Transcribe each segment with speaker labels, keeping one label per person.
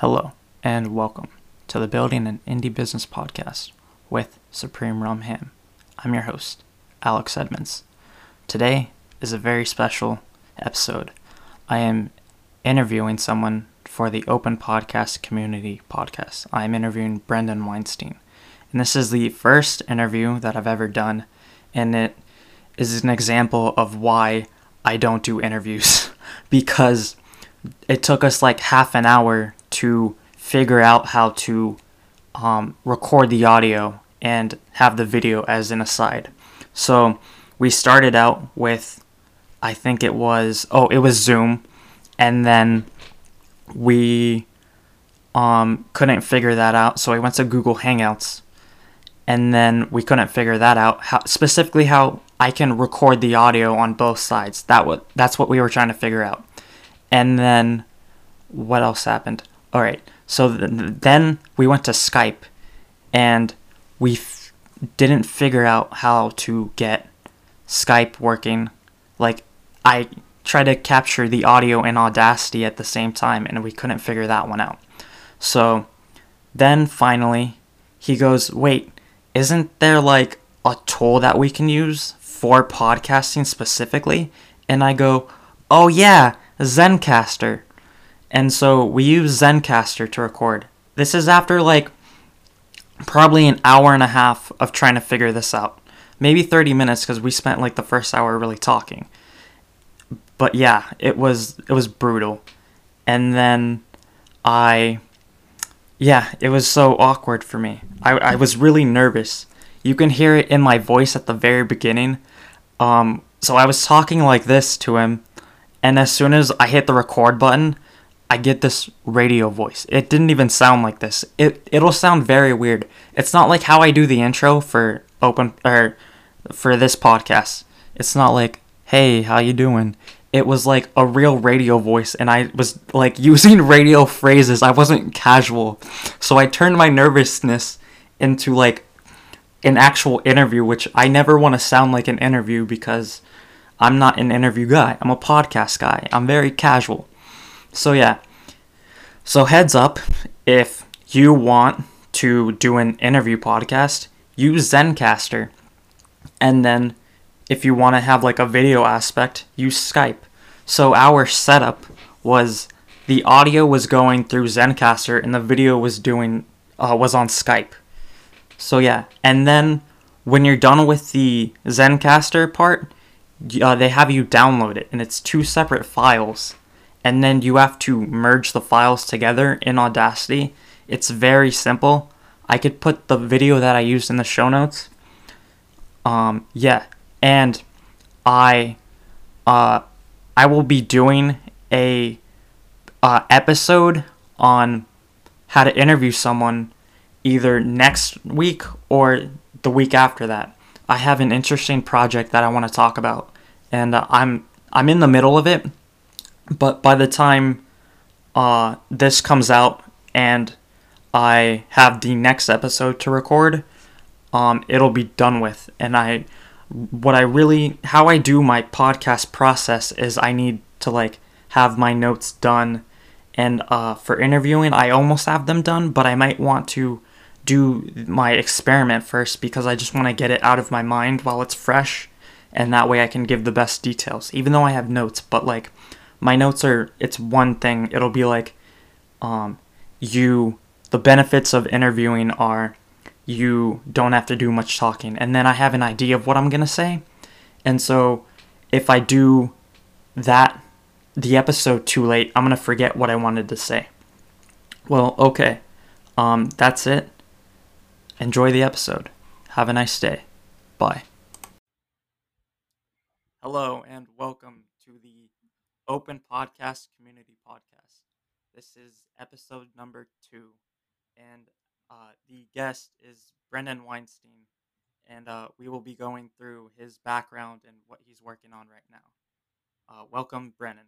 Speaker 1: Hello, and welcome to the Building an Indie Business Podcast with Supreme Rum Ham. I'm your host, Alex Edmonds. Today is a very special episode. I am interviewing someone for the Open Podcast Community podcast. I'm interviewing Brendan Weinstein. And this is the first interview that I've ever done, and it is an example of why I don't do interviews because it took us like half an hour to figure out how to um, record the audio and have the video as an aside. So we started out with, I think it was, oh, it was Zoom, and then we um, couldn't figure that out. So I went to Google Hangouts, and then we couldn't figure that out. How, specifically, how I can record the audio on both sides. That what that's what we were trying to figure out. And then what else happened? All right. So th- then we went to Skype, and we f- didn't figure out how to get Skype working. Like I tried to capture the audio in Audacity at the same time, and we couldn't figure that one out. So then finally, he goes, "Wait, isn't there like a tool that we can use for podcasting specifically?" And I go, "Oh yeah, Zencastr." And so we use Zencastr to record. This is after like probably an hour and a half of trying to figure this out. Maybe 30 minutes because we spent like the first hour really talking. But yeah, it was it was brutal. And then I yeah, it was so awkward for me. I, I was really nervous. You can hear it in my voice at the very beginning. Um, so I was talking like this to him, and as soon as I hit the record button, I get this radio voice. It didn't even sound like this. It it'll sound very weird. It's not like how I do the intro for open or for this podcast. It's not like, "Hey, how you doing?" It was like a real radio voice and I was like using radio phrases. I wasn't casual. So I turned my nervousness into like an actual interview, which I never want to sound like an interview because I'm not an interview guy. I'm a podcast guy. I'm very casual. So yeah. So heads up, if you want to do an interview podcast, use Zencastr. And then if you want to have like a video aspect, use Skype. So our setup was the audio was going through Zencastr and the video was doing uh, was on Skype. So yeah, and then when you're done with the Zencastr part, uh, they have you download it, and it's two separate files and then you have to merge the files together in Audacity. It's very simple. I could put the video that I used in the show notes. Um, yeah, and I, uh, I will be doing a uh, episode on how to interview someone either next week or the week after that. I have an interesting project that I want to talk about, and uh, I'm I'm in the middle of it but by the time uh, this comes out and I have the next episode to record, um, it'll be done with. And I, what I really, how I do my podcast process is I need to like have my notes done. And uh, for interviewing, I almost have them done, but I might want to do my experiment first because I just want to get it out of my mind while it's fresh. And that way I can give the best details, even though I have notes. But like, my notes are it's one thing. It'll be like um you the benefits of interviewing are you don't have to do much talking and then I have an idea of what I'm going to say. And so if I do that the episode too late, I'm going to forget what I wanted to say. Well, okay. Um that's it. Enjoy the episode. Have a nice day. Bye. Hello and welcome Open Podcast Community Podcast. This is episode number two, and uh, the guest is Brendan Weinstein, and uh, we will be going through his background and what he's working on right now. Uh, welcome, Brendan.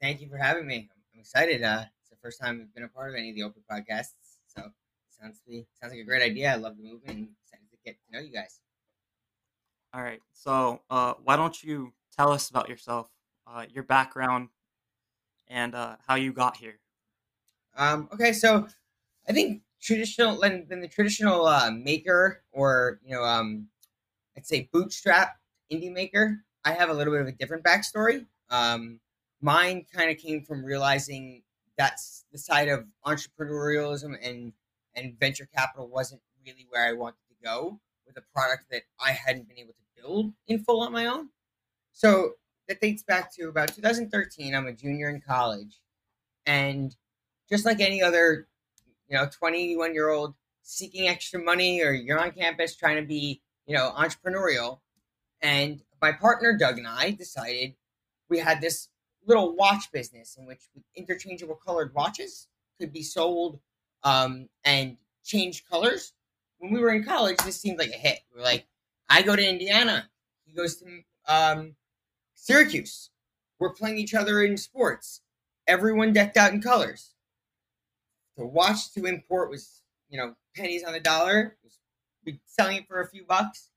Speaker 2: Thank you for having me. I'm excited. Uh, it's the first time I've been a part of any of the Open podcasts, so sounds to be sounds like a great idea. I love the movement and excited to get to know you guys.
Speaker 1: All right, so uh, why don't you tell us about yourself? Uh, your background, and uh, how you got here.
Speaker 2: Um, okay, so I think traditional than the traditional uh, maker or you know um, I'd say bootstrap indie maker. I have a little bit of a different backstory. Um, mine kind of came from realizing that's the side of entrepreneurialism and and venture capital wasn't really where I wanted to go with a product that I hadn't been able to build in full on my own. So that dates back to about 2013. I'm a junior in college, and just like any other, you know, 21 year old seeking extra money, or you're on campus trying to be, you know, entrepreneurial, and my partner Doug and I decided we had this little watch business in which interchangeable colored watches could be sold um, and change colors. When we were in college, this seemed like a hit. We are like, I go to Indiana, he goes to um, Syracuse. We're playing each other in sports. Everyone decked out in colors. The watch to import was, you know, pennies on the dollar. We selling it for a few bucks,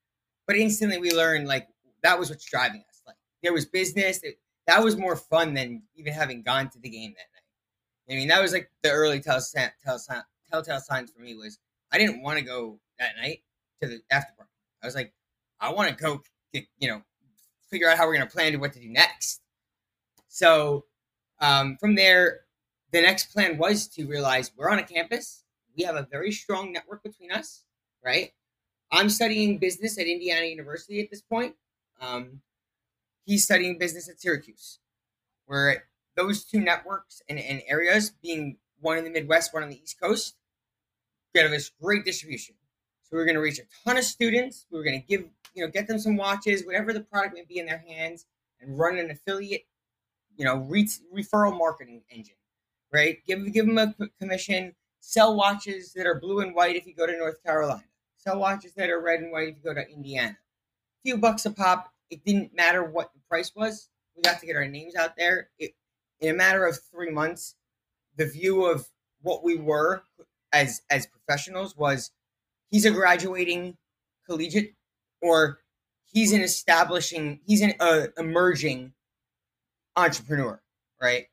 Speaker 2: but instantly we learned like that was what's driving us. Like there was business. It, that was more fun than even having gone to the game that night. I mean, that was like the early telltale, telltale, telltale signs for me was I didn't want to go that night to the after party. I was like, I want to go, get, you know, figure out how we're going to plan to what to do next. So um, from there, the next plan was to realize we're on a campus. We have a very strong network between us, right? I'm studying business at Indiana University at this point. Um, he's studying business at Syracuse, where those two networks and, and areas, being one in the Midwest, one on the East Coast, get us great distribution. So we're going to reach a ton of students. We're going to give, you know, get them some watches, whatever the product may be in their hands, and run an affiliate, you know, re- referral marketing engine, right? Give give them a commission. Sell watches that are blue and white if you go to North Carolina. Sell watches that are red and white if you go to Indiana. A few bucks a pop it didn't matter what the price was. We got to get our names out there. It, in a matter of three months, the view of what we were as as professionals was he's a graduating collegiate or he's an establishing he's an uh, emerging entrepreneur right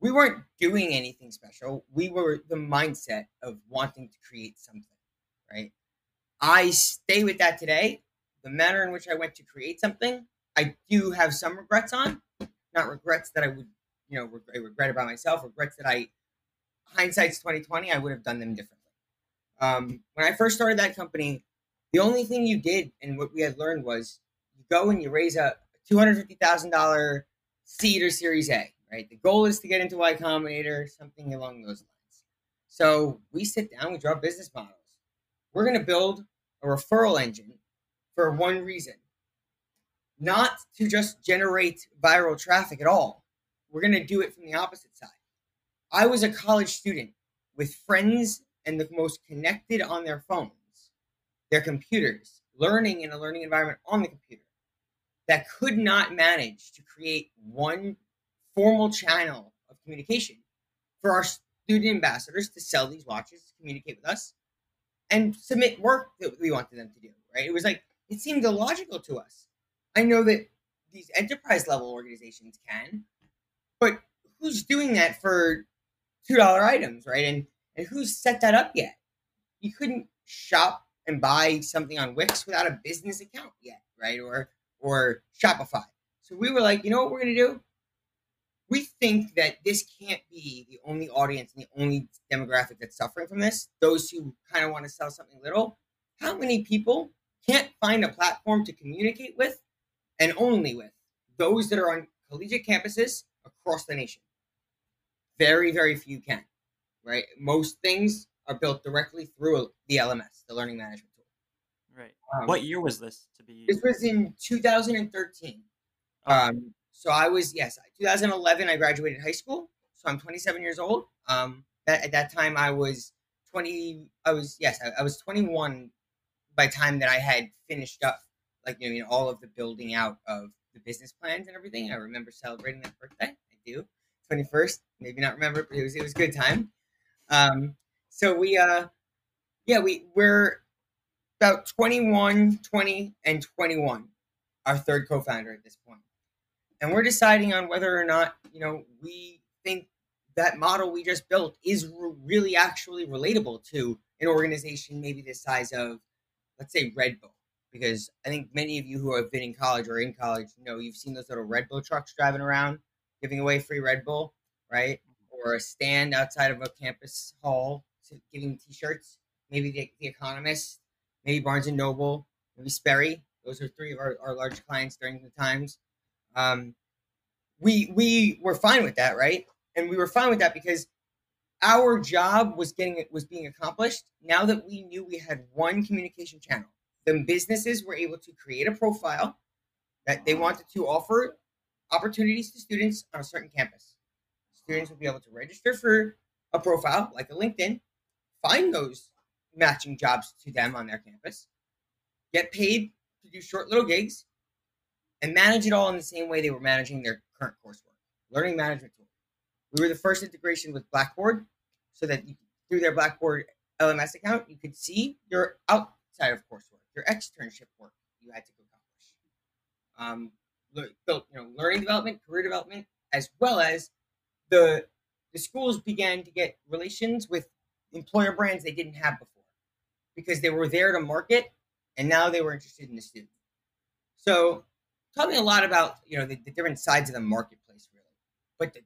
Speaker 2: we weren't doing anything special we were the mindset of wanting to create something right i stay with that today the manner in which I went to create something, I do have some regrets on. Not regrets that I would, you know, I regret about myself. Regrets that I, hindsight's twenty twenty, I would have done them differently. Um, when I first started that company, the only thing you did and what we had learned was you go and you raise a two hundred fifty thousand dollar seed or Series A. Right. The goal is to get into Y Combinator, something along those lines. So we sit down, we draw business models. We're going to build a referral engine for one reason not to just generate viral traffic at all. We're going to do it from the opposite side. I was a college student with friends and the most connected on their phones, their computers, learning in a learning environment on the computer that could not manage to create one formal channel of communication for our student ambassadors to sell these watches, to communicate with us, and submit work that we wanted them to do. Right? It was like it seemed illogical to us. I know that these enterprise level organizations can, but who's doing that for two dollar items, right? And and who's set that up yet? You couldn't shop and buy something on Wix without a business account yet, right? Or or Shopify. So we were like, you know what we're gonna do? We think that this can't be the only audience and the only demographic that's suffering from this. Those who kind of want to sell something little. How many people can't find a platform to communicate with and only with those that are on collegiate campuses across the nation. Very, very few can, right? Most things are built directly through the LMS, the learning management tool.
Speaker 1: Right. Um, what year was this to be?
Speaker 2: This was in 2013. Okay. Um, so I was, yes, 2011, I graduated high school. So I'm 27 years old. Um, that, at that time, I was 20, I was, yes, I, I was 21 by the time that I had finished up, like you know, all of the building out of the business plans and everything, I remember celebrating that birthday. I do, twenty first. Maybe not remember, but it was it was a good time. Um, so we uh, yeah, we we're about 21, 20, and 21, our third co-founder at this point. And we're deciding on whether or not, you know, we think that model we just built is re- really actually relatable to an organization maybe the size of, let's say, Red Bull. Because I think many of you who have been in college or in college know you've seen those little Red Bull trucks driving around giving away free Red Bull, right? Or a stand outside of a campus hall to giving T-shirts. Maybe the, the Economist, maybe Barnes and Noble, maybe Sperry. Those are three of our, our large clients during the times. Um, we we were fine with that, right? And we were fine with that because our job was getting was being accomplished. Now that we knew we had one communication channel, the businesses were able to create a profile that they wanted to offer opportunities to students on a certain campus. Students will be able to register for a profile like a LinkedIn, find those matching jobs to them on their campus, get paid to do short little gigs, and manage it all in the same way they were managing their current coursework. Learning management tool. We were the first integration with Blackboard so that you, through their Blackboard LMS account, you could see your outside of coursework, your externship work you had to accomplish. Um, built you know learning development, career development, as well as the the schools began to get relations with employer brands they didn't have before because they were there to market and now they were interested in the student. So taught me a lot about you know the, the different sides of the marketplace really. But the,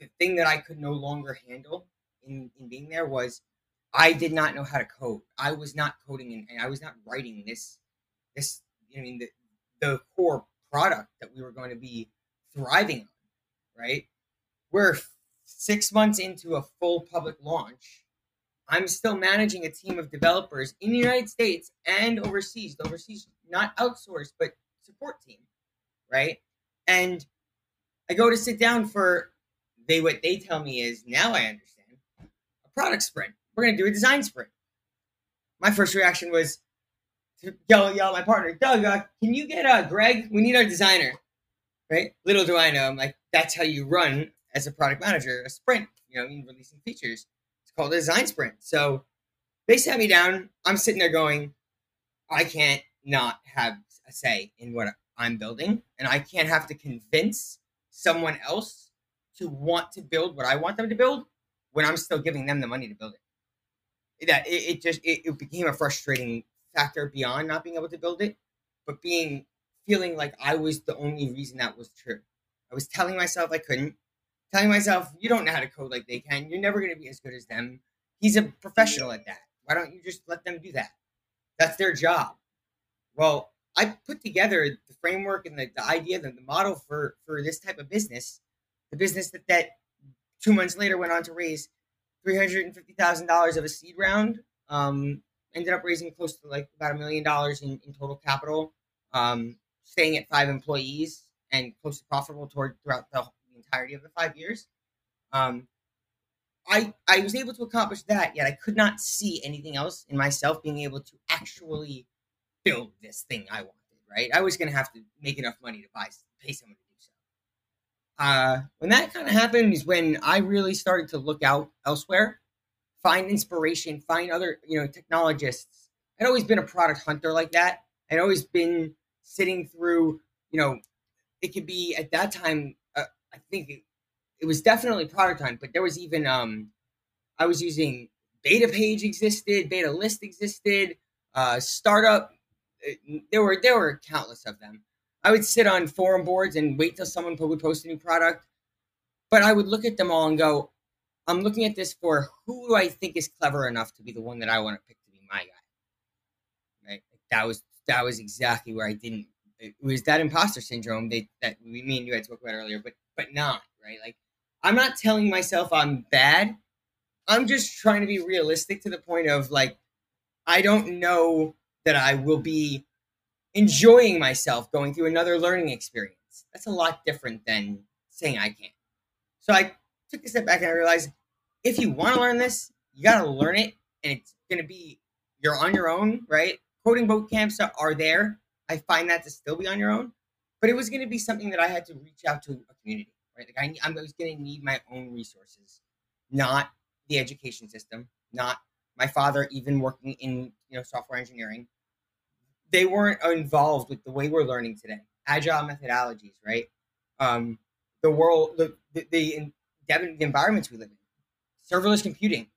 Speaker 2: the thing that I could no longer handle in, in being there was I did not know how to code. I was not coding and, and I was not writing this this I mean the the core product that we were going to be thriving on, right? We're six months into a full public launch. I'm still managing a team of developers in the United States and overseas. The overseas, not outsourced, but support team, right? And I go to sit down for they what they tell me is now I understand a product sprint. We're gonna do a design sprint. My first reaction was, to yell, yell at my partner, Doug, uh, can you get uh, Greg? We need our designer. Right? Little do I know, I'm like, that's how you run as a product manager, a sprint, you know, I mean, releasing features. It's called a design sprint. So they sat me down. I'm sitting there going, I can't not have a say in what I'm building, and I can't have to convince someone else to want to build what I want them to build when I'm still giving them the money to build it. That it, it just it, it became a frustrating factor beyond not being able to build it, but being feeling like I was the only reason that was true. I was telling myself I couldn't, telling myself, you don't know how to code like they can. You're never going to be as good as them. He's a professional at that. Why don't you just let them do that? That's their job. Well, I put together the framework and the, the idea, the, the model for, for this type of business, the business that, that two months later went on to raise $350,000 of a seed round um, ended up raising close to like about a million dollars in, in total capital, um, staying at five employees and close to profitable toward throughout the, the entirety of the five years. Um, I I was able to accomplish that, yet I could not see anything else in myself being able to actually build this thing I wanted. Right, I was going to have to make enough money to buy pay someone to do so. Uh, when that kind of happened is when I really started to look out elsewhere find inspiration, find other, you know, technologists. I'd always been a product hunter like that. I'd always been sitting through, you know, it could be at that time, I think it, it was definitely product hunt, but there was even, um, I was using beta page existed, beta list existed, uh, startup. Uh, there were, there were countless of them. I would sit on forum boards and wait till someone would post a new product. But I would look at them all and go, I'm looking at this for who do I think is clever enough to be the one that I want to pick to be my guy. Right? That was that was exactly where I didn't. It was that imposter syndrome that that we me and you had talked about earlier, but but not right. Like I'm not telling myself I'm bad. I'm just trying to be realistic to the point of like I don't know that I will be enjoying myself going through another learning experience. That's a lot different than saying I can't. So I took a step back and I realized if you want to learn this, you got to learn it, and it's going to be you're on your own, right? Coding boot camps are there. I find that to still be on your own, but it was going to be something that I had to reach out to a community, right? Like I, I was going to need my own resources, not the education system, not my father even working in you know software engineering. They weren't involved with the way we're learning today, agile methodologies, right? Um, the world, the, the, the the environments we live in. Serverless computing.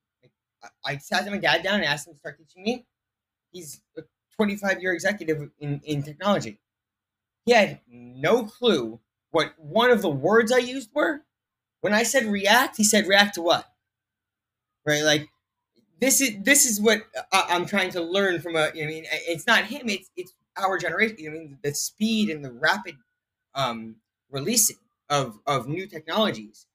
Speaker 2: I, I sat my dad down and asked him to start teaching me. He's a 25 year executive in, in technology. He had no clue what one of the words I used were. When I said react, he said react to what? Right? Like this is this is what I'm trying to learn from a. I mean, it's not him. It's it's our generation. I mean, the speed and the rapid um, releasing of of new technologies.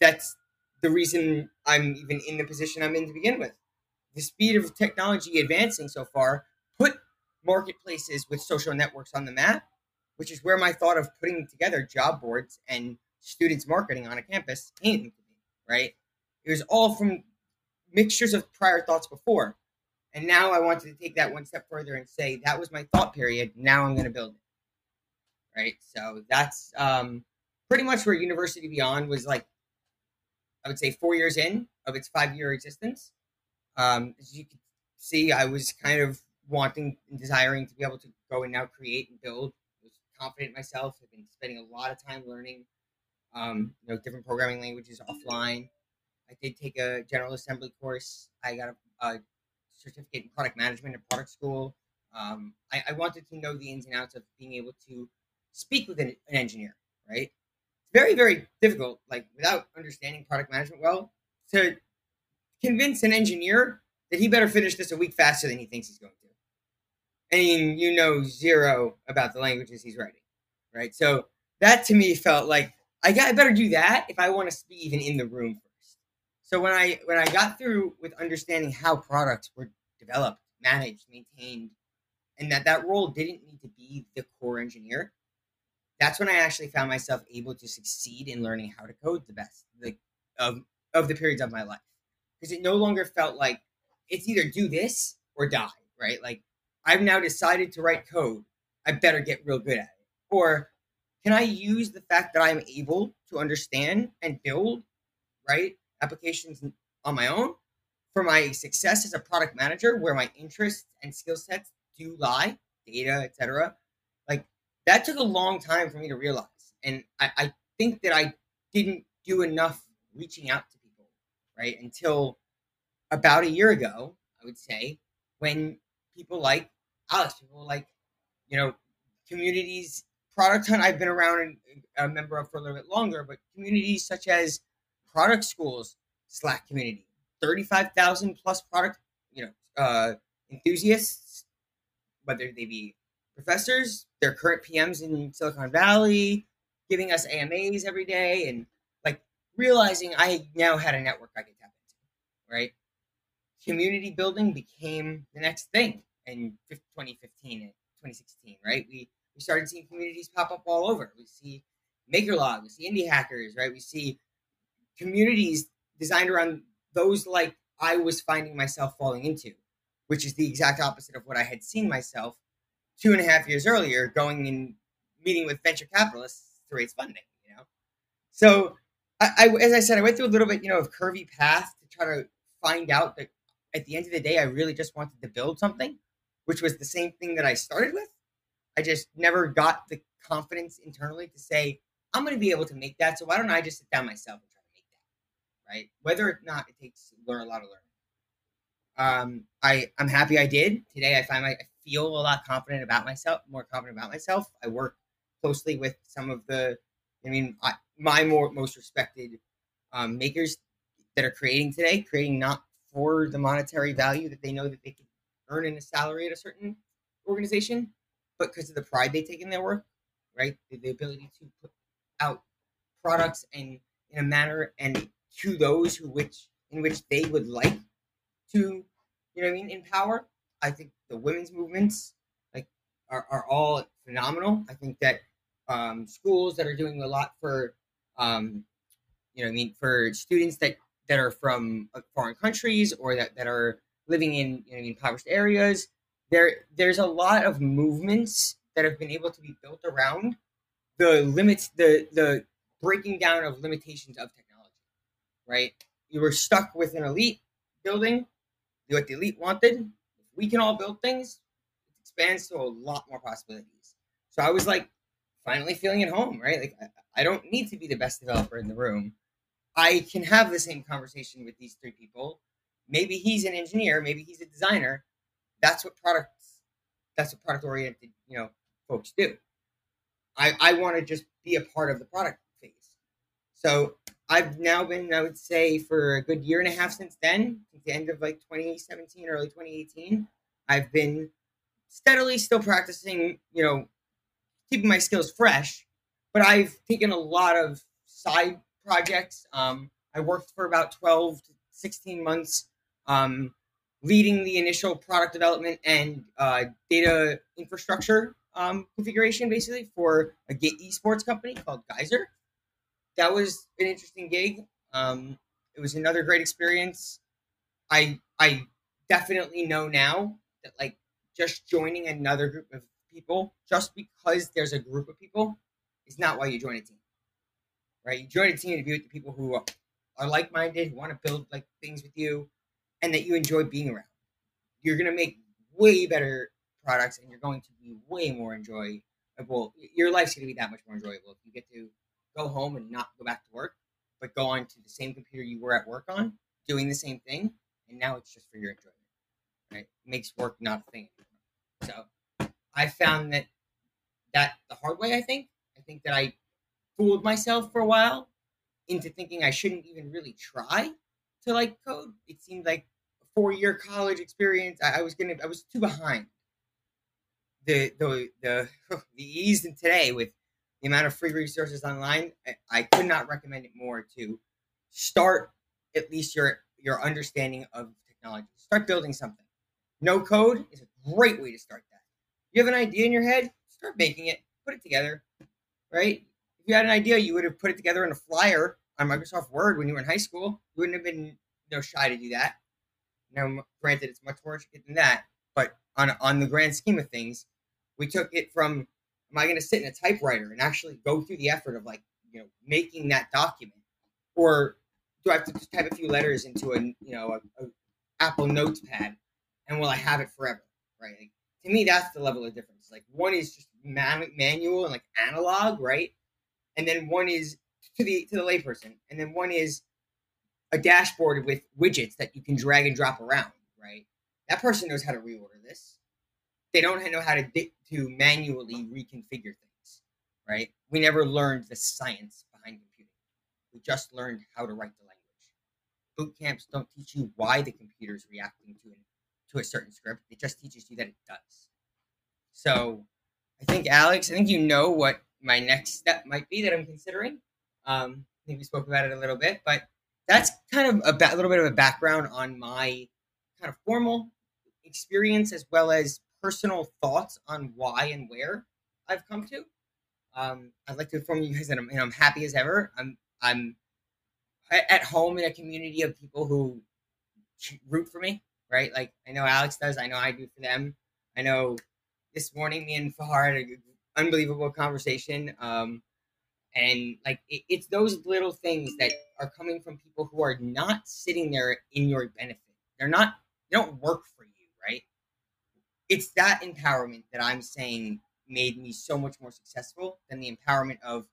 Speaker 2: That's the reason I'm even in the position I'm in to begin with. The speed of technology advancing so far put marketplaces with social networks on the map, which is where my thought of putting together job boards and students marketing on a campus came to me, right? It was all from mixtures of prior thoughts before. And now I wanted to take that one step further and say that was my thought period. Now I'm going to build it. Right. So that's um, pretty much where University Beyond was like, I would say four years in of its five year existence. Um, as you can see, I was kind of wanting and desiring to be able to go and now create and build. Confident myself. I've been spending a lot of time learning, um, you know, different programming languages offline. I did take a general assembly course. I got a, a certificate in product management at product school. Um, I, I, wanted to know the ins and outs of being able to speak with an, an engineer, right? It's very, very difficult, like without understanding product management well, to convince an engineer that he better finish this a week faster than he thinks he's going to. And you know zero about the languages he's writing, right? So that to me felt like I got I better do that if I want to be even in the room first. so when I when I got through with understanding how products were developed, managed, maintained, and that that role didn't need to be the core engineer, that's when I actually found myself able to succeed in learning how to code the best like of of the periods of my life because it no longer felt like it's either do this or die, right? Like I've now decided to write code. I better get real good at it. Or can I use the fact that I'm able to understand and build, right? applications on my own for my success as a product manager where my interests and skill sets do lie data etc like that took a long time for me to realize and I, I think that i didn't do enough reaching out to people right until about a year ago i would say when people like alex people like you know communities product hunt i've been around and a member of for a little bit longer but communities such as product schools Slack community. 35,000 plus product, you know, uh, enthusiasts, whether they be professors, their current PMs in Silicon Valley, giving us AMAs every day, and like realizing I now had a network I could tap into, right? Community building became the next thing in 2015 and 2016, eh, right? We we started seeing communities pop up all over. We see MakerLog, we see indie hackers, right? We see communities designed around those like I was finding myself falling into, which is the exact opposite of what I had seen myself two and a half years earlier going and meeting with venture capitalists to raise funding, you know? So I, I, as I said, I went through a little bit, you know, of curvy path to try to find out that at the end of the day, I really just wanted to build something, which was the same thing that I started with. I just never got the confidence internally to say, I'm going to be able to make that. So why don't I just sit down myself and try to make that? Right. Whether or not it takes learn a lot of learning. Um, I, I'm happy I did today. I find my, I feel a lot confident about myself, more confident about myself. I work closely with some of the, I mean, I, my more most respected um, makers that are creating today, creating not for the monetary value that they know that they can earn in a salary at a certain organization, but because of the pride they take in their work, right? The, the ability to put out products and in a manner and to those who which in which they would like to, you know what I mean, empower. I think the women's movements like are, are all phenomenal. I think that um, schools that are doing a lot for um, you know I mean for students that that are from uh, foreign countries or that, that are living in you know, impoverished areas there there's a lot of movements that have been able to be built around the limits the the breaking down of limitations of technology right? You were stuck with an elite building what the elite wanted we can all build things it expands to a lot more possibilities. So i was like finally feeling at home right? Like I don't need to be the best developer in the room. I can have the same conversation with these three people. Maybe he's an engineer, maybe he's a designer. That's what products that's what product oriented, you know, folks do. I I want to just be a part of the product phase. So I've now been, I would say, for a good year and a half since then, the end of like 2017, early 2018. I've been steadily still practicing, you know, keeping my skills fresh, but I've taken a lot of side projects. Um, I worked for about 12 to 16 months um, leading the initial product development and uh, data infrastructure um, configuration, basically, for a esports company called Geyser. That was an interesting gig. Um, it was another great experience. I I definitely know now that like just joining another group of people just because there's a group of people is not why you join a team right? You join a team to be with the people who are, like minded, who want to build like things with you, and that you enjoy being around. You're gonna make way better products, and you're going to be way more enjoyable. Your life's gonna be that much more enjoyable if you get to go home and not go back to work, but go on to the same computer you were at work on, doing the same thing, and now it's just for your enjoyment. Right? It makes work not a thing anymore. So I found that that the hard way. I think. I think that I fooled myself for a while into thinking I shouldn't even really try to like code. It seemed like a four year college experience. I, I, was gonna I was too behind. The the the oh, the ease in today with the amount of free resources online, I, I could not recommend it more to start at least your your understanding of technology. Start building something. No code is a great way to start that. You have an idea in your head, start making it, put it together, right? if you had an idea, you would have put it together in a flyer on Microsoft Word when you were in high school. You wouldn't have been you know, shy to do that. Now, granted, it's much more intricate than that, but on on the grand scheme of things, we took it from am I going to sit in a typewriter and actually go through the effort of like you know making that document, or do I have to just type a few letters into a you know a, a Apple Notepad, and will I have it forever? Right? Like, to me, that's the level of difference. Like one is just man- manual and like analog, right? and then one is to the to the layperson, and then one is a dashboard with widgets that you can drag and drop around. Right, that person knows how to reorder this. They don't know how to di- to manually reconfigure things. Right, we never learned the science behind computing. We just learned how to write the language. Boot camps don't teach you why the computer is reacting to an, to a certain script. It just teaches you that it does. So, I think Alex, I think you know what my next step might be that I'm considering. Um, I think we spoke about it a little bit, but that's kind of a ba- little bit of a background on my kind of formal experience as well as personal thoughts on why and where I've come to. Um, I'd like to inform you guys that I'm, you know, I'm happy as ever. I'm I'm at home in a community of people who root for me, right? Like I know Alex does. I know I do for them. I know this morning me and Fahar had a unbelievable conversation. Um, and like it, it's those little things that are coming from people who are not sitting there in your benefit. They're not. They don't work for you, right? It's that empowerment that I'm saying made me so much more successful than the empowerment of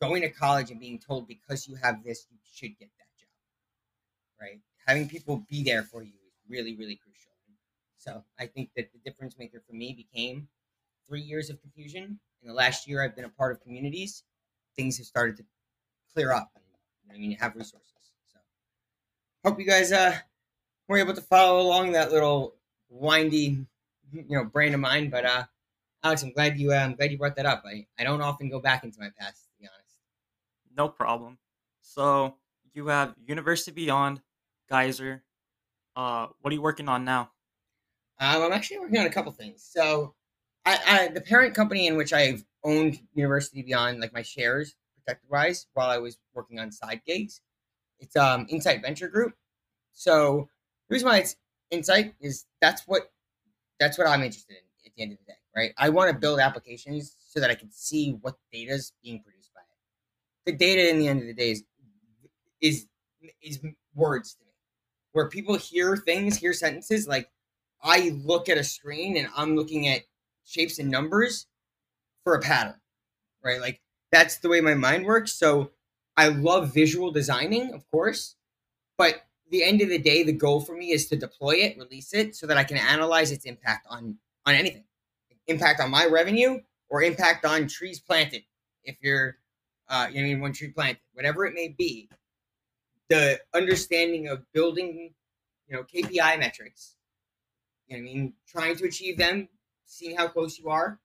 Speaker 2: going to college and being told because you have this you should get that job right having people be there for you is really really crucial so i think that the difference maker for me became three years of confusion. In the last year, I've been a part of communities. Things have started to clear up, and I mean, you have resources. So, hope you guys uh were able to follow along that little windy, you know, brain of mine. But uh, Alex, I'm glad you uh, I'm glad you brought that up. I I don't often go back into my past, to be honest.
Speaker 1: No problem. So you have University Beyond, Geyser. Uh, what are you working on now?
Speaker 2: Um, I'm actually working on a couple things. So I, I the parent company in which I've owned University Beyond, like my shares protected wise, while I was working on side gigs. It's um Insight Venture Group. So the reason why it's Insight is that's what that's what I'm interested in at the end of the day, right? I want to build applications so that I can see what data is being produced by it. The data in the end of the day is is is words to me. Where people hear things, hear sentences, like I look at a screen and I'm looking at shapes and numbers for a pattern, right? Like that's the way my mind works. So I love visual designing, of course, but the end of the day, the goal for me is to deploy it, release it, so that I can analyze its impact on on anything, impact on my revenue or impact on trees planted. If you're, uh, you know, I mean, one tree planted, whatever it may be, the understanding of building, you know, KPI metrics. You know, I mean, trying to achieve them, seeing how close you are,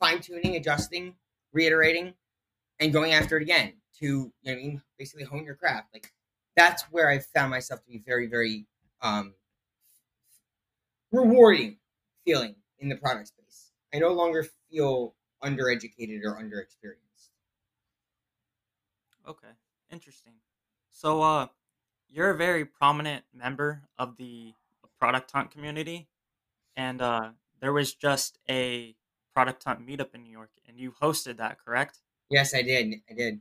Speaker 2: fine tuning, adjusting, reiterating, and going after it again to you know I mean basically hone your craft. Like that's where I found myself to be very, very um rewarding feeling in the product space. I no longer feel undereducated or underexperienced.
Speaker 1: Okay, interesting. So, uh, you're a very prominent member of the product hunt community, and uh, there was just a product hunt meetup in New York, and you hosted that, correct?
Speaker 2: Yes, I did. I did.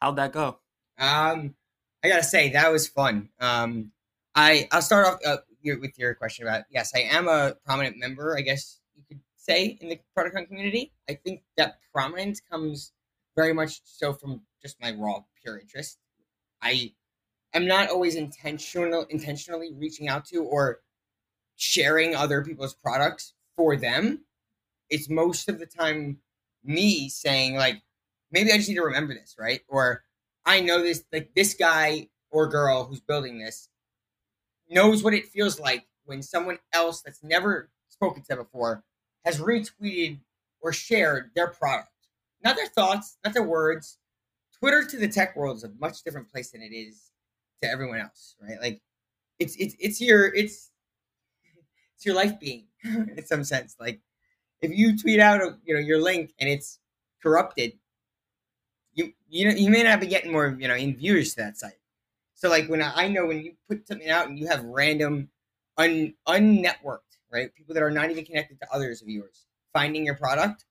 Speaker 1: How'd that go?
Speaker 2: Um, I gotta say that was fun. Um, I I'll start off uh, with your question about yes, I am a prominent member. I guess you could say in the product hunt community. I think that prominence comes very much so from just my raw pure interest. I am not always intentional intentionally reaching out to or sharing other people's products for them. It's most of the time me saying like maybe I just need to remember this, right? Or I know this like this guy or girl who's building this knows what it feels like when someone else that's never spoken to before has retweeted or shared their product. Not their thoughts, not their words. Twitter to the tech world is a much different place than it is to everyone else, right? Like it's it's it's your it's it's your life being in some sense. Like if you tweet out you know your link and it's corrupted, you you know you may not be getting more you know in viewers to that site. So like when I, I know when you put something out and you have random un unnetworked right people that are not even connected to others of yours finding your product,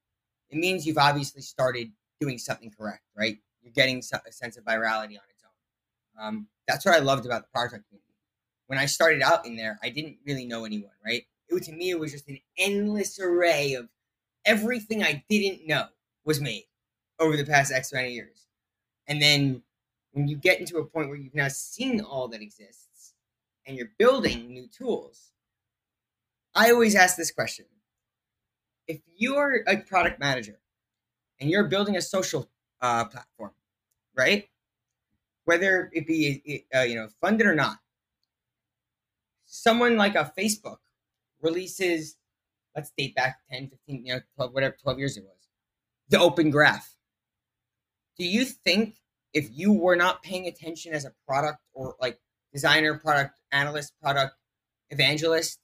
Speaker 2: it means you've obviously started doing something correct, right? You're getting a sense of virality on its own. Um, that's what I loved about the product community. When I started out in there, I didn't really know anyone, right? It to me, it was just an endless array of everything I didn't know was made over the past X many years. And then when you get into a point where you've now seen all that exists and you're building new tools, I always ask this question. If you're a product manager and you're building a social uh, platform, right? Whether it be uh, you know funded or not, someone like a Facebook releases, let's date back 10, 15, you know, 12, whatever, 12 years it was, the open graph. Do you think if you were not paying attention as a product or like designer, product analyst, product evangelist,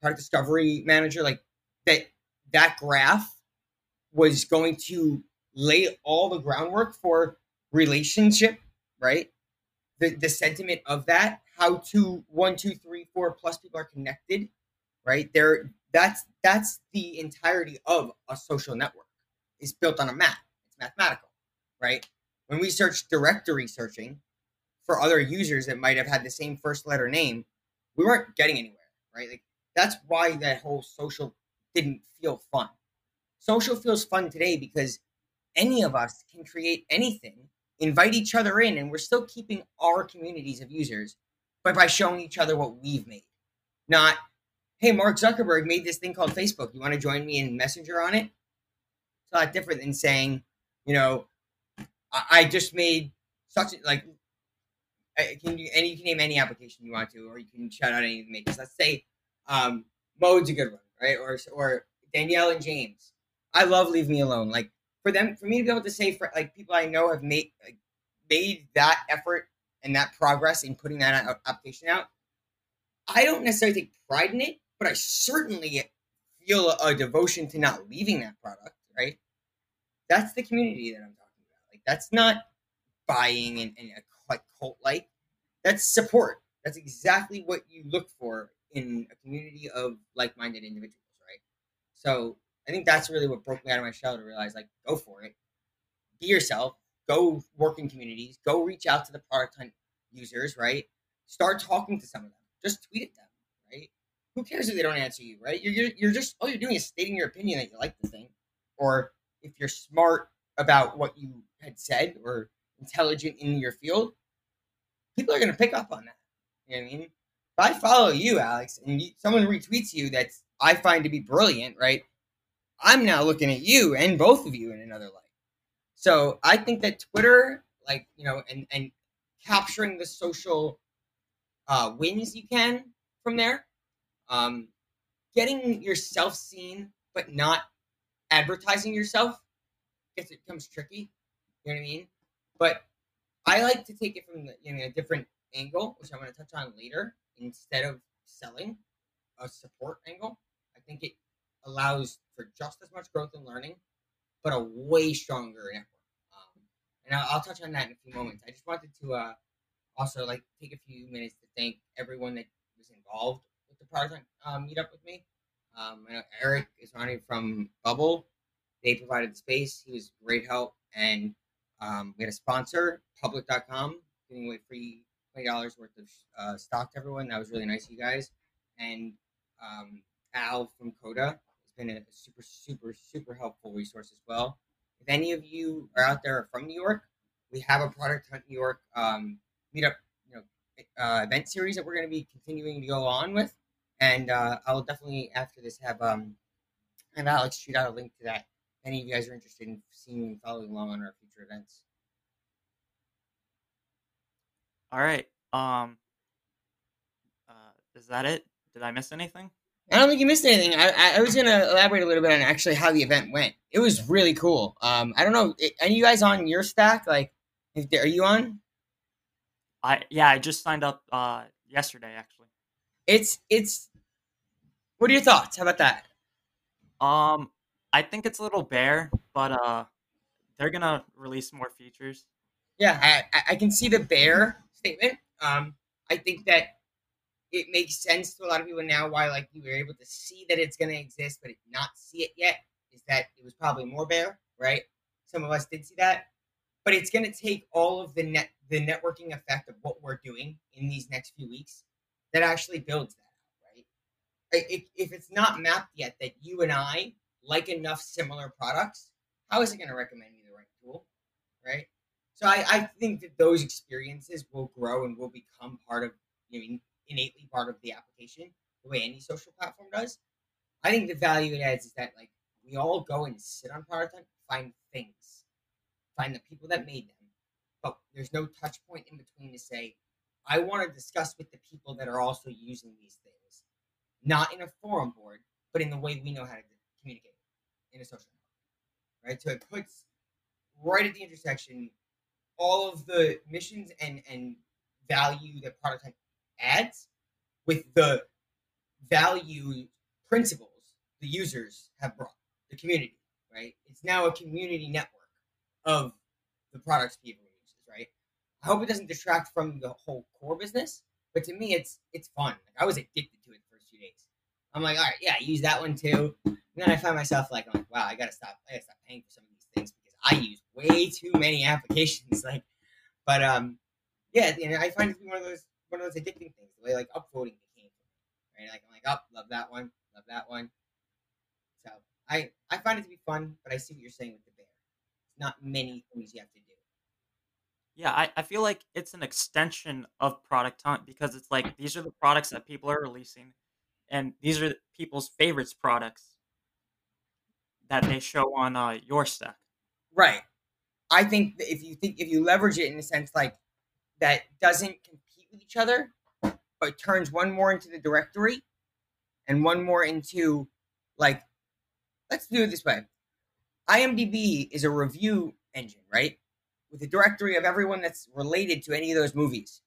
Speaker 2: product discovery manager, like that that graph was going to lay all the groundwork for relationship, right? The the sentiment of that, how to one, two, three, four plus people are connected, right? There that's that's the entirety of a social network. It's built on a map. It's mathematical, right? When we search directory searching for other users that might have had the same first letter name, we weren't getting anywhere, right? Like that's why that whole social didn't feel fun. Social feels fun today because any of us can create anything, invite each other in, and we're still keeping our communities of users, but by showing each other what we've made. Not, hey, Mark Zuckerberg made this thing called Facebook. You want to join me in Messenger on it? It's a lot different than saying, you know, I, I just made such like can you and you can name any application you want to, or you can shout out any of the makers. Let's say um, Mode's a good one, right? Or or Danielle and James. I love Leave Me Alone. Like for them, for me to be able to say for like people I know have made like, made that effort and that progress in putting that application out. I don't necessarily take pride in it, but I certainly feel a, a devotion to not leaving that product. Right? That's the community that I'm talking about. Like that's not buying and, and like cult like. That's support. That's exactly what you look for in a community of like minded individuals, right? So I think that's really what broke me out of my shell to realize like, go for it. Be yourself. Go work in communities. Go reach out to the product hunt users, right? Start talking to some of them. Just tweet at them, right? Who cares if they don't answer you, right? You're, you're, you're just, all you're doing is stating your opinion that you like the thing. Or if you're smart about what you had said or intelligent in your field, people are going to pick up on that. You know what I mean? If I follow you, Alex, and you, someone retweets you that I find to be brilliant, right? I'm now looking at you and both of you in another light. So I think that Twitter, like you know, and and capturing the social uh, wins you can from there, um, getting yourself seen but not advertising yourself, gets it becomes tricky. You know what I mean? But I like to take it from the, you know, a different angle, which I'm going to touch on later, instead of selling a support angle. I think it allows for just as much growth and learning, but a way stronger network. Um, and I'll, I'll, touch on that in a few moments. I just wanted to uh, also like take a few minutes to thank everyone that was involved the project um, meetup with me. Um, Eric is running from Bubble. They provided the space. He was great help, and um, we had a sponsor, Public.com, giving away free twenty dollars worth of uh, stock to everyone. That was really nice of you guys. And um, Al from Coda has been a super, super, super helpful resource as well. If any of you are out there from New York, we have a Product Hunt New York um, meetup, you know, uh, event series that we're going to be continuing to go on with. And uh, I'll definitely after this have um have Alex shoot out a link to that. If any of you guys are interested in seeing and following along on our future events.
Speaker 1: All right. Um. Uh, is that it? Did I miss anything?
Speaker 2: I don't think you missed anything. I, I was going to elaborate a little bit on actually how the event went. It was really cool. Um, I don't know. Are you guys on YourStack? Like, if are you on?
Speaker 1: I yeah, I just signed up uh yesterday actually.
Speaker 2: It's it's. What are your thoughts? How about that?
Speaker 1: Um, I think it's a little bare, but uh, they're gonna release more features.
Speaker 2: Yeah, I, I can see the bare statement. Um, I think that it makes sense to a lot of people now why like you were able to see that it's gonna exist, but not see it yet. Is that it was probably more bare, right? Some of us did see that, but it's gonna take all of the net the networking effect of what we're doing in these next few weeks that actually builds that? If, it's not mapped yet that you and I like enough similar products, how is it going to recommend you the right tool, right? So I, I think that those experiences will grow and will become part of, I mean, innately part of the application, the way any social platform does. I think the value it adds is that like we all go and sit on product hunt, find things, find the people that made them, but there's no touch point in between to say, I want to discuss with the people that are also using these things, not in a forum board, but in the way we know how to communicate in a social network, right? So it puts right at the intersection all of the missions and and value that product type adds with the value principles the users have brought the community, right? It's now a community network of the products people use right I hope it doesn't detract from the whole core business. But to me, it's it's fun. Like I was addicted to it days. I'm like, all right, yeah, use that one too. And then I find myself like, I'm like, wow, I gotta stop. I gotta stop paying for some of these things because I use way too many applications. Like, but um, yeah, you know, I find it to be one of those one of those addicting things. The way like upvoting became right? Like I'm like, oh, love that one, love that one. So I I find it to be fun, but I see what you're saying with the bear. It's not many things you have to do.
Speaker 1: Yeah, I, I feel like it's an extension of Product Hunt because it's like these are the products that people are releasing, and these are people's favorites products that they show on uh, YourStack.
Speaker 2: Right. I think if you think if you leverage it in a sense like that doesn't compete with each other, but turns one more into the directory and one more into like let's do it this way. IMDb is a review engine, right? with a directory of everyone that's related to any of those movies.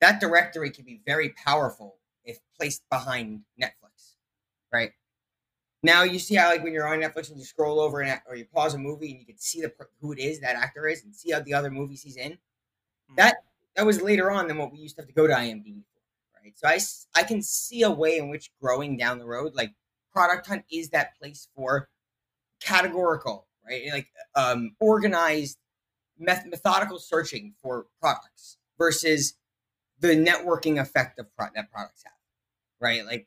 Speaker 2: That directory can be very powerful if placed behind Netflix, right? Now you see how like when you're on Netflix and you scroll over and or you pause a movie and you can see the who it is that actor is and see how the other movies he's in. Mm-hmm. That that was later on than what we used to have to go to IMDb for, right? So I I can see a way in which growing down the road, like Product Hunt is that place for categorical, right? Like um organized meth- methodical searching for products versus the networking effect of pro- that products have, right? Like,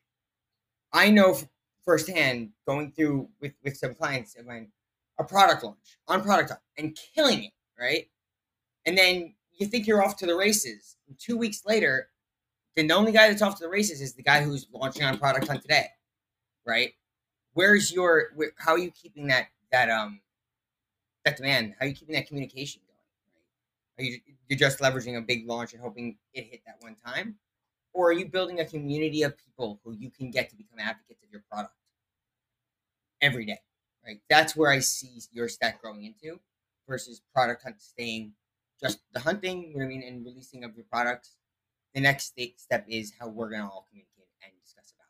Speaker 2: I know firsthand going through with with some clients of mine, a product launch on product Hunt and killing it, right? And then you think you're off to the races. And two weeks later, then the only guy that's off to the races is the guy who's launching on product hunt today, right? Where's your where, how are you keeping that that um that demand? How are you keeping that communication going? Are you you're just leveraging a big launch and hoping it hit that one time, or are you building a community of people who you can get to become advocates of your product every day? Right. That's where I see YourStack growing into versus product hunt staying just the hunting, you know what I mean, and releasing of your products. The next step is how we're gonna all communicate and discuss about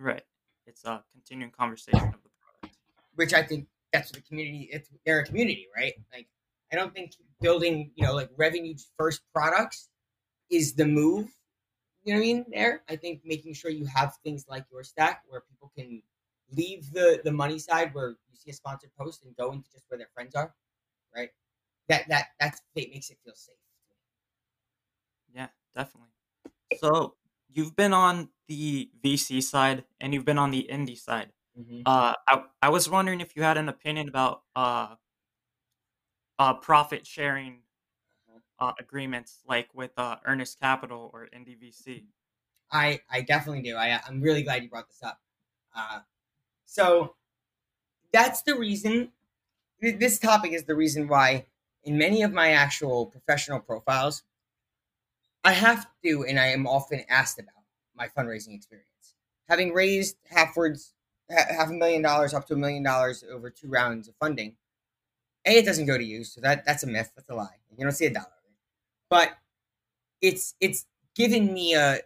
Speaker 1: it. Right. It's a continuing conversation of the product.
Speaker 2: Which I think that's the community. It's they're a community, right? Like I don't think building, you know, like revenue first products is the move. You know what I mean? There, I think making sure you have things like YourStack where people can leave the the money side where you see a sponsored post and go into just where their friends are, right? That that that's it makes it feel safe.
Speaker 1: Yeah, definitely. So you've been on the VC side and you've been on the indie side. Mm-hmm. Uh, I I was wondering if you had an opinion about uh, uh profit sharing uh, agreements like with uh, Earnest Capital or Indie.vc?
Speaker 2: I I definitely do. I I'm really glad you brought this up. Uh, so that's the reason. This topic is the reason why, in many of my actual professional profiles, I have to, and I am often asked about my fundraising experience. Having raised halfwards, half a million dollars up to a million dollars over two rounds of funding, a it doesn't go to you, so that that's a myth. That's a lie. You don't see a dollar, but it's it's given me a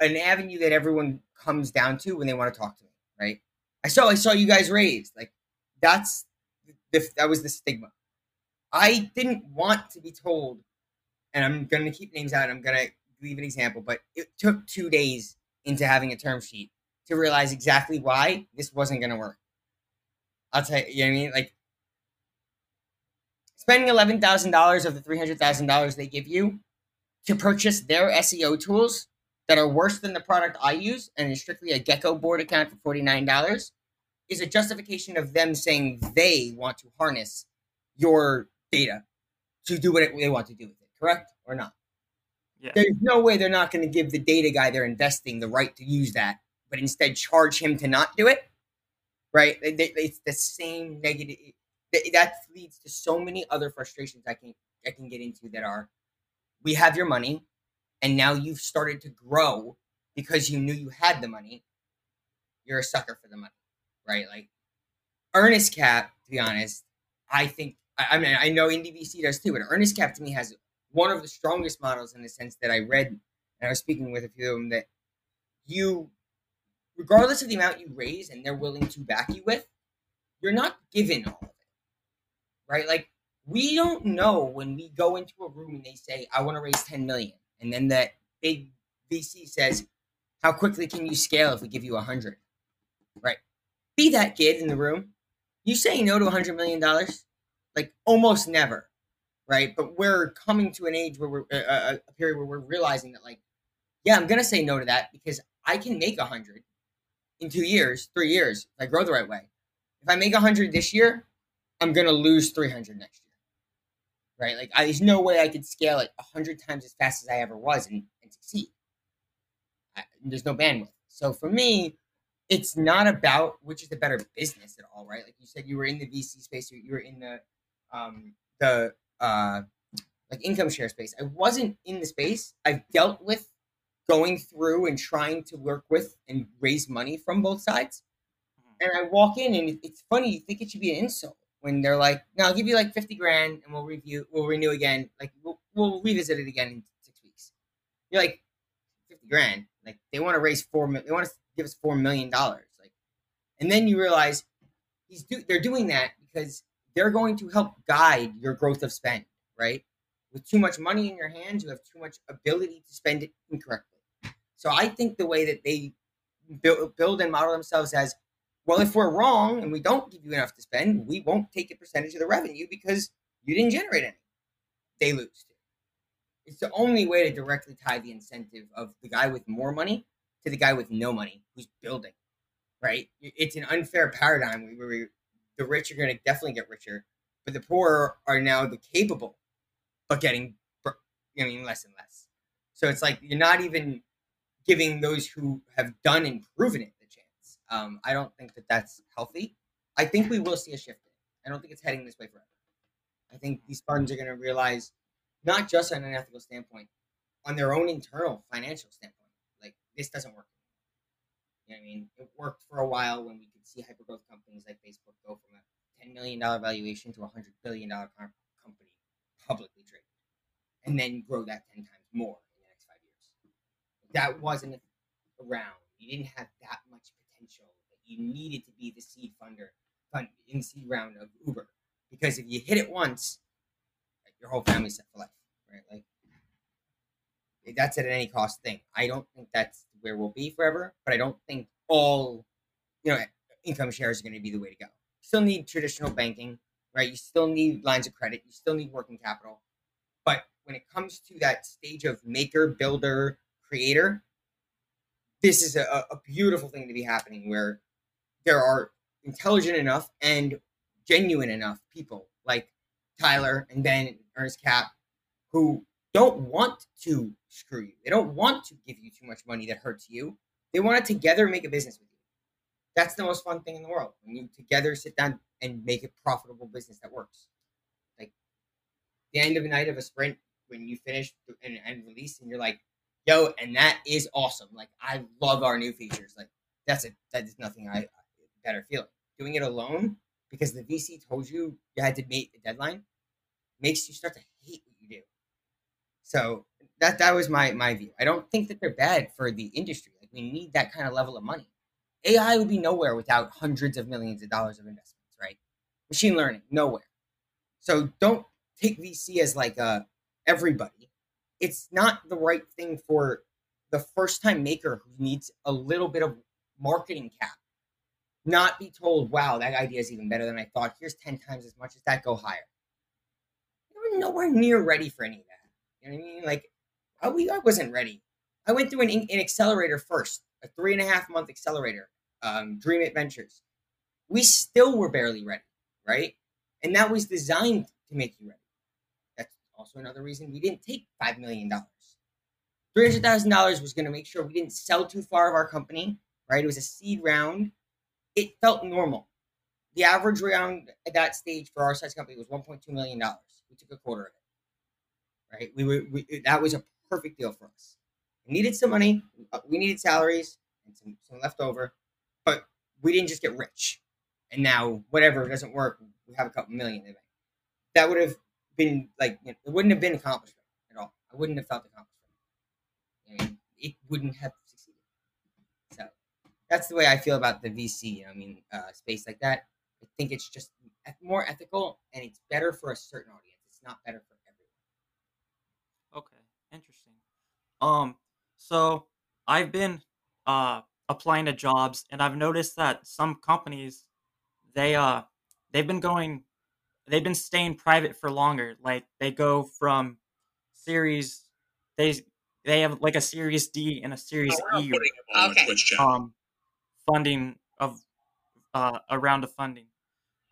Speaker 2: an avenue that everyone comes down to when they want to talk to me, right? I saw I saw you guys raised like that's the, that was the stigma. I didn't want to be told and I'm to keep names out. I'm to leave an example, but it took two days into having a term sheet to realize exactly why this wasn't to work. I'll tell you, you know what I mean? Like spending $11,000 of the $300,000 they give you to purchase their SEO tools that are worse than the product I use and is strictly a Geckoboard account for $49 is a justification of them saying they want to harness your data to do what they want to do with it, correct or not? Yeah. There's no way they're not going to give the data guy they're investing the right to use that, but instead charge him to not do it. Right? It's the same negative. That leads to so many other frustrations I can I can get into that are, we have your money, and now you've started to grow because you knew you had the money. You're a sucker for the money, right? Like Earnest Cap, to be honest, I think I mean I know Indie.vc does too, but Earnest Cap to me has one of the strongest models in the sense that I read, and I was speaking with a few of them, that you, regardless of the amount you raise and they're willing to back you with, you're not given all. Right? Like, we don't know when we go into a room and they say, I want to raise 10 million. And then that big VC says, How quickly can you scale if we give you 100? Right? Be that kid in the room. You say no to $100 million? Like, almost never right? But we're coming to an age where we're uh, a period where we're realizing that, like, yeah, I'm gonna say no to that because I can make a hundred in two years, three years if I grow the right way. If I make a hundred this year, I'm gonna lose three hundred next year, right? Like, I, there's no way I could scale it a hundred times as fast as I ever was and, and succeed. I, there's no bandwidth. So for me, it's not about which is the better business at all, right? Like you said, you were in the VC space, you were in the um, the uh, like income share space. I wasn't in the space. I've dealt with going through and trying to work with and raise money from both sides. Mm-hmm. And I walk in and it's funny. You think it should be an insult when they're like, "No, I'll give you like fifty grand and we'll review, we'll renew again. Like we'll, we'll revisit it again in six weeks." You're like, fifty grand. Like they want to raise four. They want to give us four million dollars. Like, and then you realize he's do, they're doing that because they're going to help guide your growth of spend, right? With too much money in your hands, you have too much ability to spend it incorrectly. So I think the way that they build, build and model themselves as well, if we're wrong and we don't give you enough to spend, we won't take a percentage of the revenue because you didn't generate any. They lose. Too. It's the only way to directly tie the incentive of the guy with more money to the guy with no money who's building, right? It's an unfair paradigm where the rich are going to definitely get richer, but the poor are now the capable, but getting, I mean, less and less. So it's like you're not even giving those who have done and proven it. Um, I don't think that that's healthy. I think we will see a shift. I don't think it's heading this way forever. I think these funds are going to realize, not just on an ethical standpoint, on their own internal financial standpoint, like this doesn't work. You know I mean? It worked for a while when we could see hypergrowth companies like Facebook go from a $10 million valuation to a $100 billion company publicly traded, and then grow that 10 times more in the next five years. That wasn't around. You didn't have that much potential. That you needed to be the seed funder fund in seed round of Uber because if you hit it once, like, your whole family's set for life, right? Like that's at an any cost thing. I don't think that's where we'll be forever, but I don't think all you know income shares are going to be the way to go. You still need traditional banking, right? You still need lines of credit. You still need working capital. But when it comes to that stage of maker, builder, creator, this is a, a beautiful thing to be happening where there are intelligent enough and genuine enough people like Tyler and Ben and Earnest Cap who don't want to screw you. They don't want to give you too much money that hurts you. They want to together make a business with you. That's the most fun thing in the world when you together sit down and make a profitable business that works. Like the end of a night of a sprint when you finish and, and release and you're like, yo, and that is awesome. Like I love our new features. Like that's it. That is nothing I better feeling. Doing it alone because the VC told you you had to meet a deadline makes you start to hate what you do. So that that was my my view. I don't think that they're bad for the industry. Like we need that kind of level of money. AI would be nowhere without hundreds of millions of dollars of investments, right? Machine learning, nowhere. So don't take VC as like uh everybody. It's not the right thing for the first time maker who needs a little bit of marketing cap. Not be told, wow, that idea is even better than I thought. Here's 10 times as much as that, go higher. We're nowhere near ready for any of that. You know what I mean? Like, I, we, I wasn't ready. I went through an, an accelerator first, a three and a half month accelerator, um, DreamIt Ventures. We still were barely ready, right? And that was designed to make you ready. Also another reason we didn't take $5 million. $300,000 was going to make sure we didn't sell too far of our company, right? It was a seed round. It felt normal. The average round at that stage for our size company was $1.2 million. We took a quarter of it right? We were we, that was a perfect deal for us. We needed some money. Uh, we needed salaries and some, some left over, but we didn't just get rich. And now whatever doesn't work, we have a couple million. That would have been like you know, it wouldn't have been accomplishment at all. I wouldn't have felt accomplished. I mean, it wouldn't have succeeded. So that's the way I feel about the VC. I mean, uh, space like that. I think it's just more ethical and it's better for a certain audience. It's not better for everyone.
Speaker 1: Okay, interesting. Um, so I've been uh applying to jobs and I've noticed that some companies they uh they've been going they've been staying private for longer. Like they go from series they they have like a series D and a series
Speaker 3: Oh,
Speaker 1: E
Speaker 3: Okay.
Speaker 1: um funding of uh a round of funding.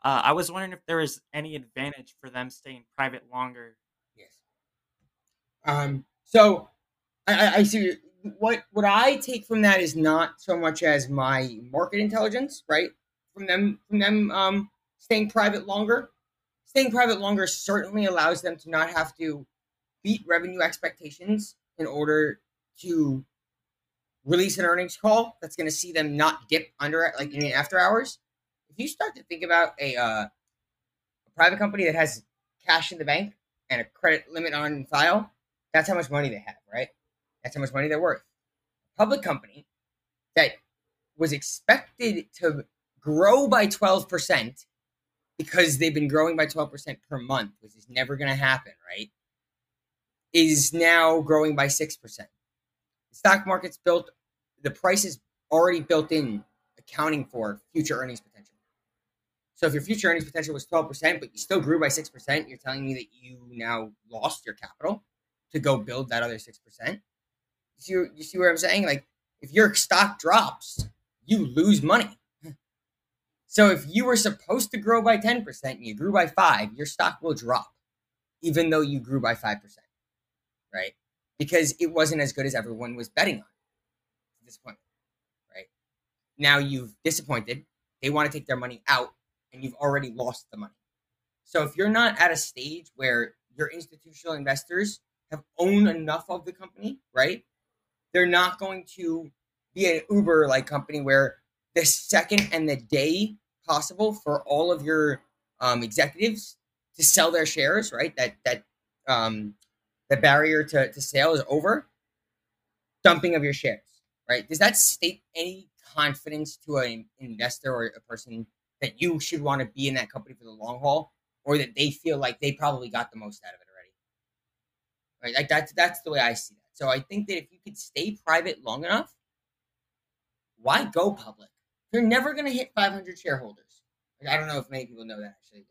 Speaker 1: Uh, I was wondering if there was any advantage for them staying private longer.
Speaker 2: Yes. Um, so I, I, I see what what I take from that is not so much as my market intelligence, right? From them from them um, staying private longer. Staying private longer certainly allows them to not have to beat revenue expectations in order to release an earnings call that's going to see them not dip under like in the after hours. If you start to think about a, uh, a private company that has cash in the bank and a credit limit on file, that's how much money they have, right? That's how much money they're worth. A Public company that was expected to grow by 12% because they've been growing by 12% per month, which is never going to happen, right? Is now growing by 6%. The stock market's built, the price is already built in, accounting for future earnings potential. So if your future earnings potential was 12%, but you still grew by 6%, you're telling me that you now lost your capital to go build that other 6%. You see, you see where I'm saying? Like, if your stock drops, you lose money. So if you were supposed to grow by 10% and you grew by 5, your stock will drop even though you grew by 5%. Right? Because it wasn't as good as everyone was betting on. Disappointment. Right? Now you've disappointed. They want to take their money out and you've already lost the money. So if you're not at a stage where your institutional investors have owned enough of the company, right? They're not going to be an Uber like company where the second and the day possible for all of your um, executives to sell their shares, right? That that um, the barrier to, to sale is over. Dumping of your shares, right? Does that state any confidence to an investor or a person that you should want to be in that company for the long haul, or that they feel like they probably got the most out of it already? Right? Like that's that's the way I see that. So I think that if you could stay private long enough, why go public? You're never going to hit 500 shareholders. Like, I don't know if many people know that actually.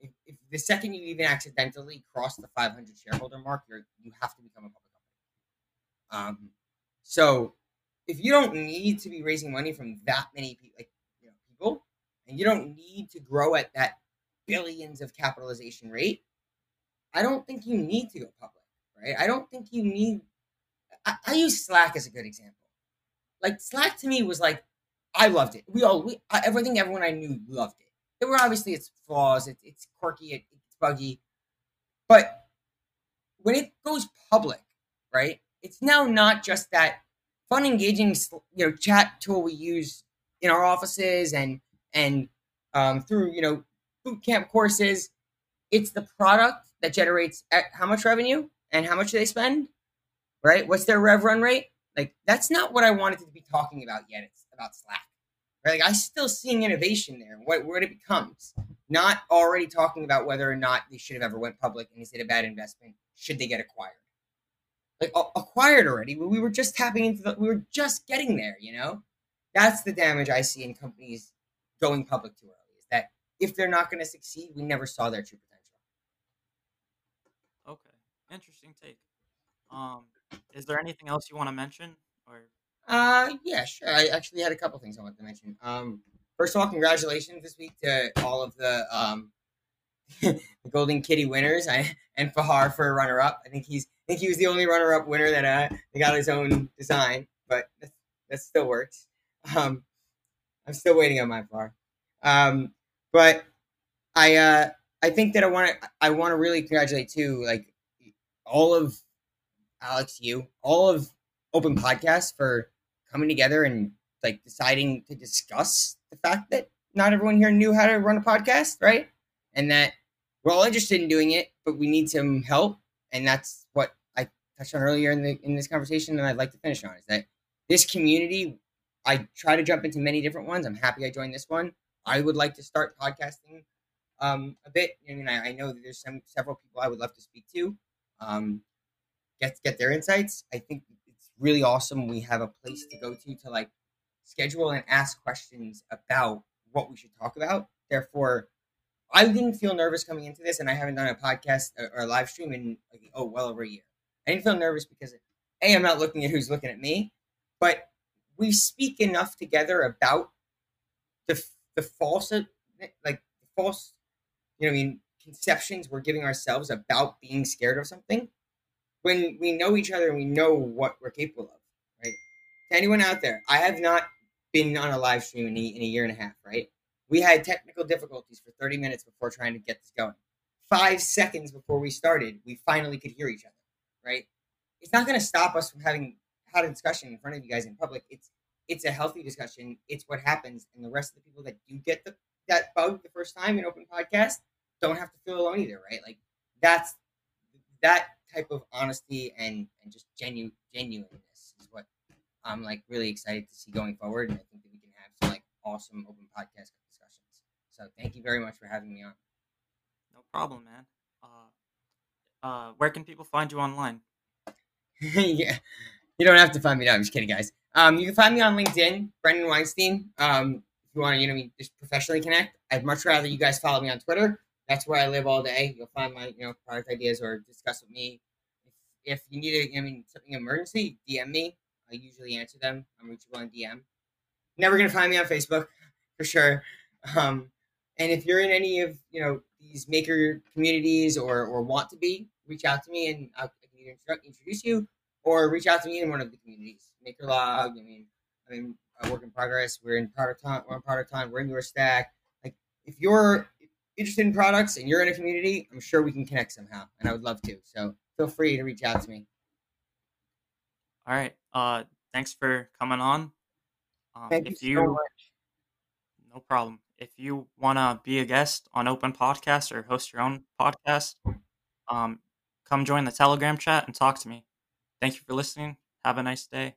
Speaker 2: If, if, the second you even accidentally cross the 500 shareholder mark, you're you have to become a public company. Um, so if you don't need to be raising money from that many people, like you know, people, and you don't need to grow at that billions of capitalization rate, I don't think you need to go public, right? I don't think you need. I, I use Slack as a good example. Like Slack to me was like I loved it. We all, we, everything, everyone I knew loved it. There were obviously its flaws. It, it's quirky. It, it's buggy. But when it goes public, right? It's now not just that fun, engaging, you know, chat tool we use in our offices and and um, through you know boot camp courses. It's the product that generates how much revenue and how much do they spend, right? What's their rev run rate? Like that's not what I wanted to be talking about yet. It's about Slack. Right? Like I still seeing innovation there. What what it becomes. Not already talking about whether or not they should have ever went public and is it a bad investment? Should they get acquired? Like acquired already. We were just tapping into the we were just getting there, you know? That's the damage I see in companies going public too early. Is that if they're not going to succeed, we never saw their true potential.
Speaker 1: Okay. Interesting take. Um, is there anything else you want to mention or
Speaker 2: uh, yeah, sure. I actually had a couple things I wanted to mention. Um, first of all, congratulations this week to all of the um, the Golden Kitty winners. I and Fahar for a runner up. I think he's I think he was the only runner up winner that uh got his own design, but that, that still works. Um, I'm still waiting on my Fahar. Um, but I uh I think that I want to I want to really congratulate too like all of Alex, you, all of Open Podcast for coming together and like deciding to discuss the fact that not everyone here knew how to run a podcast, right? And that we're all interested in doing it, but we need some help. And that's what I touched on earlier in the in this conversation, and I'd like to finish on is that this community. I try to jump into many different ones. I'm happy I joined this one. I would like to start podcasting um, a bit. I mean, I, I, know there's some several people I would love to speak to, um, get get their insights. I think really awesome. We have a place to go to to like schedule and ask questions about what we should talk about. Therefore, I didn't feel nervous coming into this, and I haven't done a podcast uh, or a live stream in like oh well over a year. I didn't feel nervous because a I'm not looking at who's looking at me, but we speak enough together about the the false uh, like the false you know I mean conceptions we're giving ourselves about being scared of something when we know each other and we know what we're capable of, right? To anyone out there, I have not been on a live stream in a, in a year and a half, right? We had technical difficulties for 30 minutes before trying to get this going. Five seconds before we started, we finally could hear each other, right? It's not going to stop us from having had a discussion in front of you guys in public. It's it's a healthy discussion. It's what happens, and the rest of the people that do get the that bug the first time in open podcast don't have to feel alone either, right? Like that's that type of honesty and and just genuine genuineness is what I'm like really excited to see going forward, and I think that we can have some like awesome open podcast discussions. So thank you very much for having me on.
Speaker 1: No problem, man. Uh, uh, where can people find you online?
Speaker 2: yeah, you don't have to find me. No, I'm just kidding, guys. Um, you can find me on LinkedIn, Brendan Weinstein. Um, if you want to, you know, just professionally connect. I'd much rather you guys follow me on Twitter that's where I live all day. You'll find my you know product ideas or discuss with me. If, if you need a, I mean something emergency, DM me. I usually answer them. I'm reachable on DM. Never gonna find me on Facebook for sure. Um, and if you're in any of you know these maker communities or or want to be, reach out to me and I can either introduce you or reach out to me in one of the communities. MakerLog. I mean, I mean, work in progress. We're in product time. We're in product time. We're in YourStack. Like, if you're interested in products and you're in a community, I'm sure we can connect somehow, and I would love to. So feel free to reach out to me.
Speaker 1: All right. Uh, thanks for coming on.
Speaker 2: Um, Thank if you, so much.
Speaker 1: No problem. If you want to be a guest on Open Podcast or host your own podcast, um, come join the Telegram chat and talk to me. Thank you for listening. Have a nice day.